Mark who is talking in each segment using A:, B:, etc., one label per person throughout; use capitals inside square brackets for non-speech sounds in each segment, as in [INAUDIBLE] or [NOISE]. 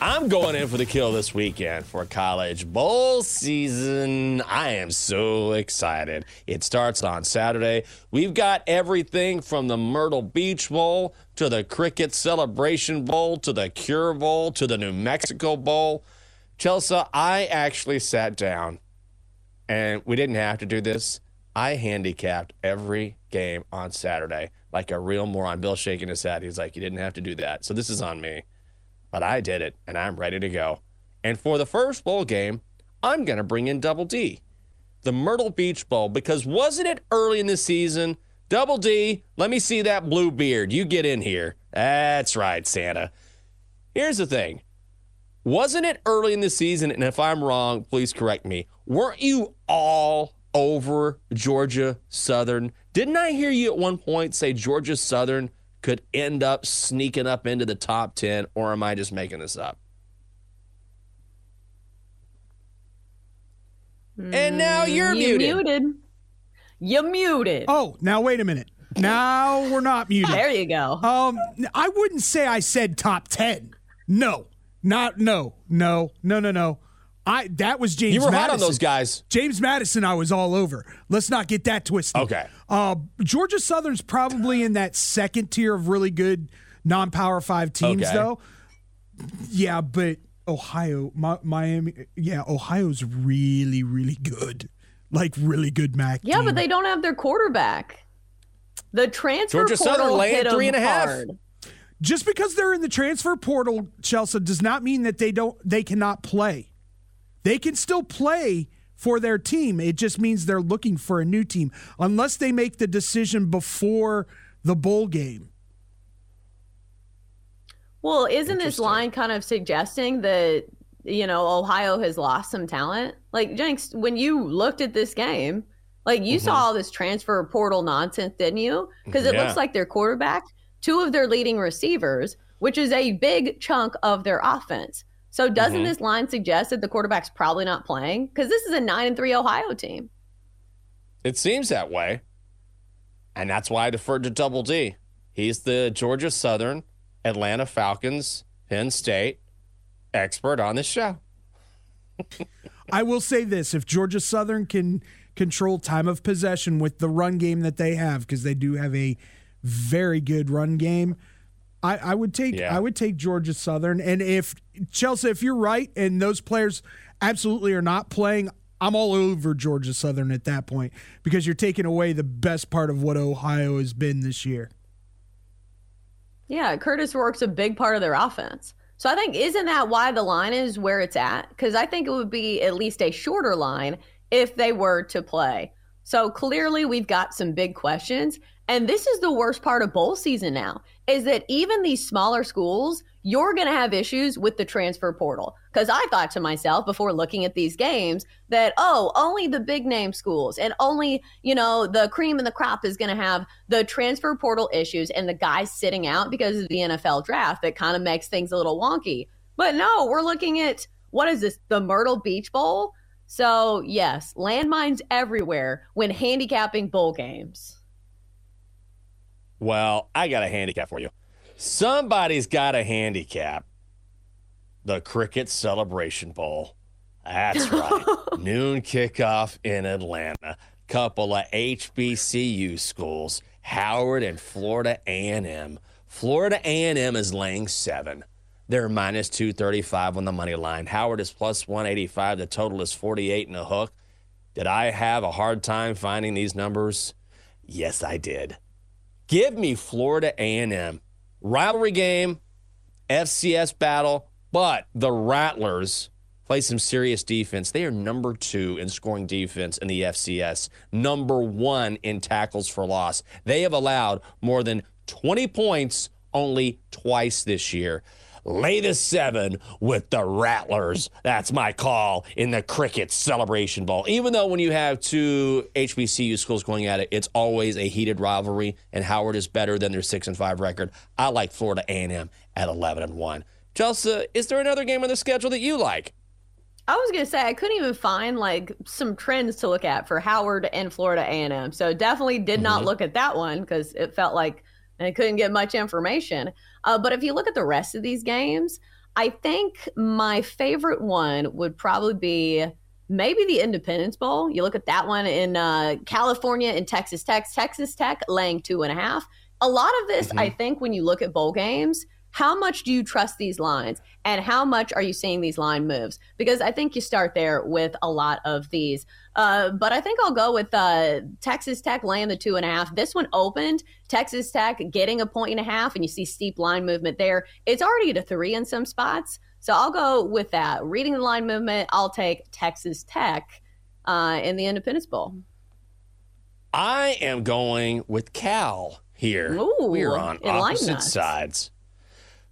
A: I'm going in for the kill this weekend for college bowl season. I am so excited. It starts on Saturday. We've got everything from the Myrtle Beach Bowl to the Cricket Celebration Bowl to the Cure Bowl to the New Mexico Bowl. Chelsea, I actually sat down and we didn't have to do this. I handicapped every game on Saturday like a real moron. Bill shaking his head. He's like, You didn't have to do that. So this is on me but I did it and I'm ready to go. And for the first bowl game, I'm going to bring in Double D, the Myrtle Beach Bowl, because wasn't it early in the season? Double D, let me see that blue beard. You get in here. That's right, Santa. Here's the thing. Wasn't it early in the season? And if I'm wrong, please correct me. Weren't you all over Georgia Southern? Didn't I hear you at one point say Georgia Southern could end up sneaking up into the top 10, or am I just making this up? and now
B: Mm,
A: you're
B: you
A: muted.
B: muted. You muted.
C: Oh, now wait a minute. Now we're not [LAUGHS] muted.
B: There you go.
C: Um, I wouldn't say I said top ten. No, not no, no, no, no, no. I that was James.
A: You were
C: Madison.
A: hot on those guys.
C: James Madison, I was all over. Let's not get that twisted.
A: Okay.
C: Uh, Georgia Southern's probably in that second tier of really good non-power five teams,
A: Okay.
C: though. Yeah, but Ohio, Mi- Miami, yeah, Ohio's really, really good. Like really good MAC.
B: yeah,
C: team.
B: but they don't have their quarterback. The transfer
A: Georgia Southern
B: portal
A: laying
B: hit 'em
A: three and a half.
B: hard.
C: just because they're in the transfer portal, Chelsea, does not mean that they don't they cannot play. They can still play for their team. It just means they're looking for a new team unless they make the decision before the bowl game.
B: Well, isn't this line kind of suggesting that you know Ohio has lost some talent? Like Jenks, when you looked at this game, like you saw mm-hmm. all this transfer portal nonsense, didn't you? Because it
A: Yeah.
B: looks like their quarterback, two of their leading receivers, which is a big chunk of their offense. So doesn't mm-hmm. this line suggest that the quarterback's probably not playing? Because this is a nine and three Ohio team.
A: It seems that way. And that's why I deferred to Double D. He's the Georgia Southern, Atlanta Falcons, Penn State expert on this show. [LAUGHS]
C: I will say this: if Georgia Southern can control time of possession with the run game that they have, because they do have a very good run game, I, I would take
A: Yeah.
C: I would take Georgia Southern. And if Chelsea, if you're right, and those players absolutely are not playing, I'm all over Georgia Southern at that point because you're taking away the best part of what Ohio has been this year.
B: Yeah, Kurtis Rourke's a big part of their offense. So I think isn't that why the line is where it's at? Because I think it would be at least a shorter line if they were to play. So clearly we've got some big questions. And this is the worst part of bowl season now is that even these smaller schools, you're going to have issues with the transfer portal. Because I thought to myself before looking at these games that, oh, only the big name schools and only, you know, the cream and the crop is going to have the transfer portal issues and the guys sitting out because of the NFL draft that kind of makes things a little wonky. But no, we're looking at what is this, the Myrtle Beach Bowl? So, yes, landmines everywhere when handicapping bowl games.
A: Well, I got a handicap for you. Somebody's got a handicap. The Cricket Celebration Bowl. That's right. [LAUGHS] Noon kickoff in Atlanta. Couple of HBCU schools, Howard and Florida A&M. Florida A&M is laying 7. They're minus 235 on the money line. Howard is plus 185. The total is 48 and a hook. Did I have a hard time finding these numbers? Yes, I did. Give me Florida A&M. Rivalry game, FCS battle, but the Rattlers play some serious defense. They are number two in scoring defense in the FCS, number one in tackles for loss. They have allowed more than 20 points only twice this year. Lay the seven with the Rattlers. That's my call in the Cricket Celebration Bowl. Even though when you have two HBCU schools going at it, it's always a heated rivalry, and Howard is better than their six and five record. I like Florida A&M at 11 and one. Chelsea, is there another game on the schedule that you like?
B: I was gonna say I couldn't even find like some trends to look at for Howard and Florida A&M. So definitely did not
A: Mhm.
B: look at that one because it felt like I couldn't get much information. Uh, but if you look at the rest of these games, I think my favorite one would probably be maybe the Independence Bowl. You look at that one in uh, California and Texas Tech. Texas Tech laying two and a half. A lot of this, I think, when you look at bowl games, how much do you trust these lines and how much are you seeing these line moves? Because I think you start there with a lot of these. Uh, but I think I'll go with uh, Texas Tech laying the two and a half. This one opened, Texas Tech getting a point and a half, and you see steep line movement there. It's already at a three in some spots. So I'll go with that. Reading the line movement, I'll take Texas Tech uh, in the Independence Bowl.
A: I am going with Cal here.
B: Ooh,
A: we are on opposite sides.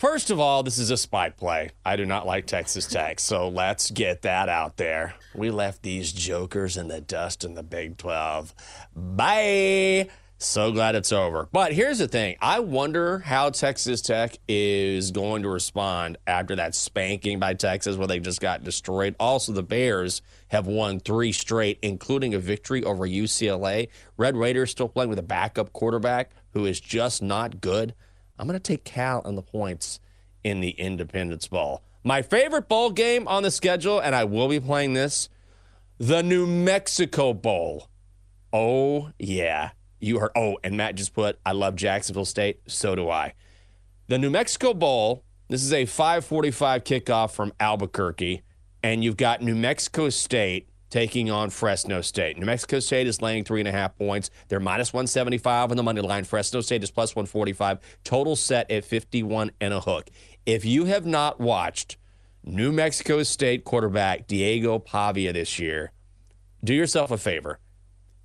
A: First of all, this is a spike play. I do not like Texas Tech, so let's get that out there. We left these jokers in the dust in the Big 12. Bye. So glad it's over. But here's the thing I wonder how Texas Tech is going to respond after that spanking by Texas where they just got destroyed. Also, the Bears have won three straight, including a victory over UCLA. Red Raiders still playing with a backup quarterback who is just not good. I'm going to take Cal and the points in the Independence Bowl. My favorite bowl game on the schedule, and I will be playing this, the New Mexico Bowl. Oh, yeah. You heard. Oh, and Matt just put, I love Jacksonville State. So do I. The New Mexico Bowl, this is a 545 kickoff from Albuquerque, and you've got New Mexico State taking on Fresno State. New Mexico State is laying three and a half points. They're minus 175 on the money line. Fresno State is plus 145. Total set at 51 and a hook. If you have not watched New Mexico State quarterback Diego Pavia this year, do yourself a favor.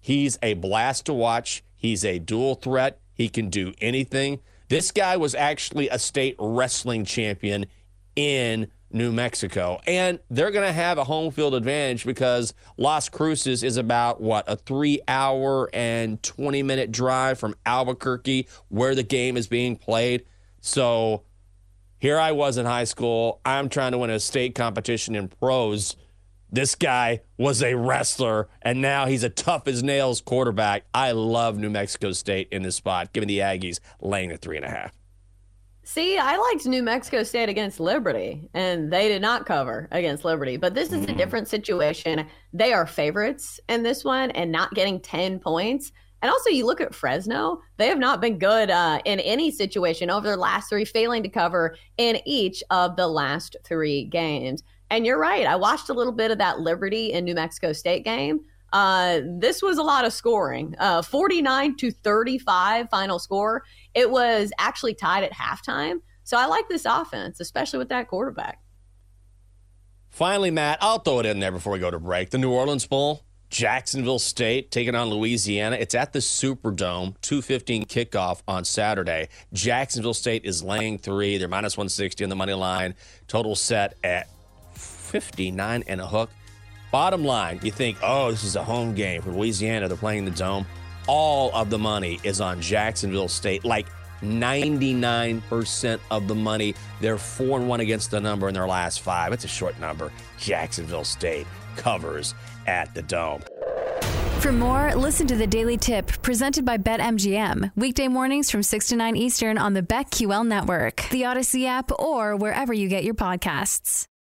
A: He's a blast to watch. He's a dual threat. He can do anything. This guy was actually a state wrestling champion in New Mexico. And they're going to have a home field advantage because Las Cruces is about, what, a three hour and 20 minute drive from Albuquerque where the game is being played. So here I was in high school. I'm trying to win a state competition in prose. This guy was a wrestler, and now he's a tough as nails quarterback. I love New Mexico State in this spot, giving the Aggies laying a three and a half.
B: See, I liked New Mexico State against Liberty, and they did not cover against Liberty. But this is a different situation. They are favorites in this one and not getting 10 points. And also, you look at Fresno, they have not been good uh, in any situation over their last three, failing to cover in each of the last three games. And you're right. I watched a little bit of that Liberty and New Mexico State game. Uh, this was a lot of scoring uh, 49 to 35 final score. It was actually tied at halftime. So I like this offense, especially with that quarterback.
A: Finally, Matt, I'll throw it in there before we go to break. The New Orleans Bowl, Jacksonville State taking on Louisiana. It's at the Superdome, 215 kickoff on Saturday. Jacksonville State is laying three. They're minus 160 on the money line. Total set at 59 and a hook. Bottom line, you think, oh, this is a home game for Louisiana. They're playing the dome. All of the money is on Jacksonville State. Like 99% of the money. They're 4 and 1 against the number in their last five. It's a short number. Jacksonville State covers at the dome.
D: For more, listen to the Daily Tip presented by BetMGM. Weekday mornings from 6 to 9 Eastern on the BetQL network, the Audacy app, or wherever you get your podcasts.